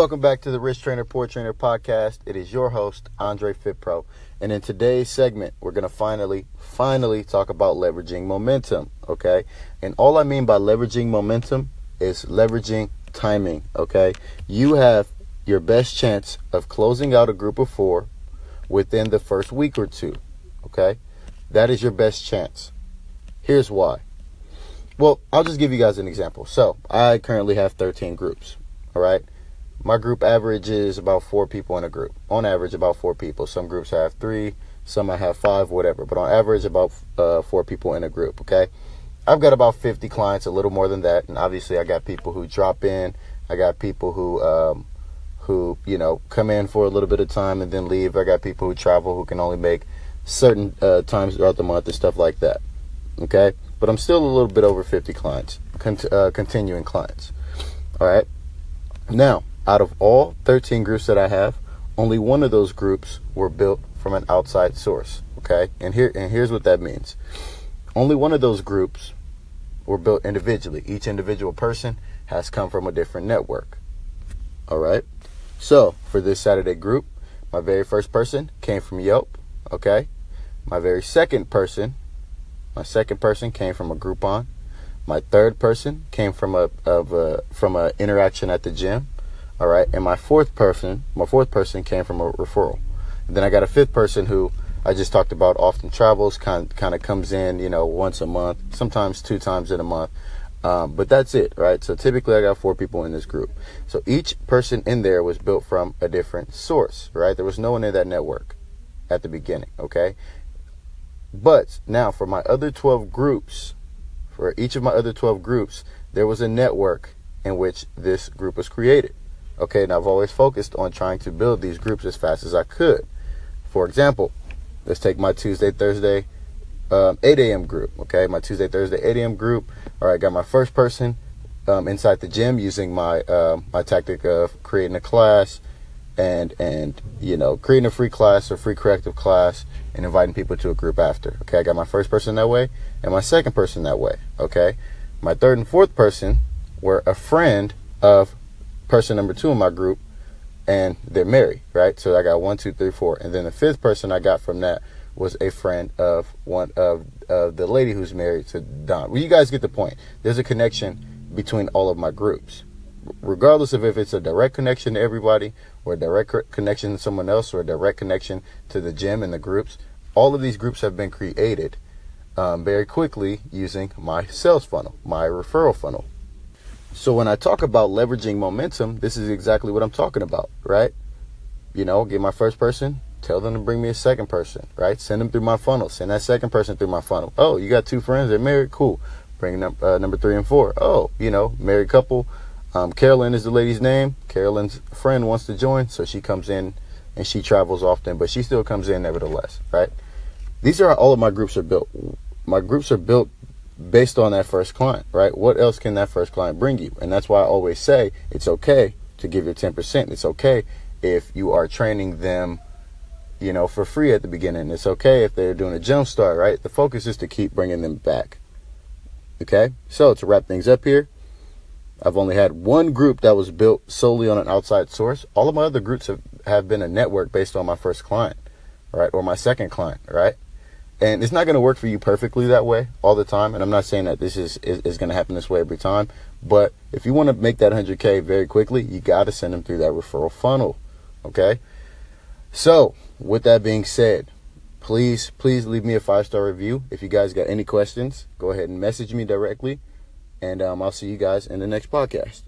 Welcome back to the Rich Trainer Poor Trainer podcast. It is your host, Andre Fitpro. And in today's segment, we're going to finally, finally talk about leveraging momentum. Okay. And all I mean by leveraging momentum is leveraging timing. Okay. You have your best chance of closing out a group of four within the first week or two. Okay. That is your best chance. Here's why. Well, I'll just give you guys an example. So I currently have 13 groups. All right. My group average is about four people in a group. On average, about four people. Some groups have three, some I have five, whatever. But on average, about uh, four people in a group. Okay. I've got about 50 clients, a little more than that. And obviously, I got people who drop in. I got people who, um, who you know, come in for a little bit of time and then leave. I got people who travel who can only make certain uh, times throughout the month and stuff like that. Okay. But I'm still a little bit over 50 clients, cont- uh, continuing clients. All right. Now, out of all 13 groups that I have, only one of those groups were built from an outside source. Okay, and here and here's what that means. Only one of those groups were built individually. Each individual person has come from a different network. All right. So for this Saturday group, my very first person came from Yelp. Okay. My very second person, my second person came from a Groupon. My third person came from a of a from a interaction at the gym. All right. And my fourth person, my fourth person came from a referral. And then I got a fifth person who I just talked about often travels, kind kind of comes in, you know, once a month, sometimes two times in a month. Um, but that's it, right? So typically I got four people in this group. So each person in there was built from a different source, right? There was no one in that network at the beginning, okay? But now for my other 12 groups, for each of my other 12 groups, there was a network in which this group was created. Okay, and I've always focused on trying to build these groups as fast as I could. For example, let's take my Tuesday, Thursday, um, 8 a.m. group. Okay, my Tuesday, Thursday, 8 a.m. group. All right, I got my first person um, inside the gym using my uh, my tactic of creating a class and and you know creating a free class or free corrective class and inviting people to a group after. Okay, I got my first person that way and my second person that way. Okay, my third and fourth person were a friend of person number two in my group, and they're married, right? So I got one, two, three, four, and then the fifth person I got from that was a friend of one of of the lady who's married to Don. Well, you guys get the point. There's a connection between all of my groups, regardless of if it's a direct connection to everybody or a direct connection to someone else or a direct connection to the gym and the groups. All of these groups have been created um, very quickly using my sales funnel, my referral funnel. So when I talk about leveraging momentum, this is exactly what I'm talking about, right? You know, get my first person, tell them to bring me a second person, right? Send them through my funnel. Send that second person through my funnel. Oh, you got two friends, they're married, cool. Bring up uh, number three and four. Oh, you know, married couple. Um, Carolyn is the lady's name. Carolyn's friend wants to join, so she comes in and she travels often, but she still comes in nevertheless, right? These are all of my groups are built. My groups are built based on that first client, right? What else can that first client bring you? And that's why I always say it's okay to give your 10%. It's okay if you are training them, you know, for free at the beginning. It's okay if they're doing a jump start, right? The focus is to keep bringing them back. Okay? So to wrap things up here, I've only had one group that was built solely on an outside source. All of my other groups have, have been a network based on my first client, right? Or my second client, right? And it's not going to work for you perfectly that way all the time and i'm not saying that this is is, is going to happen this way every time but if you want to make that 100k very quickly you got to send them through that referral funnel okay? So with that being said please please leave me a five star review. If you guys got any questions go ahead and message me directly and um, i'll see you guys in the next podcast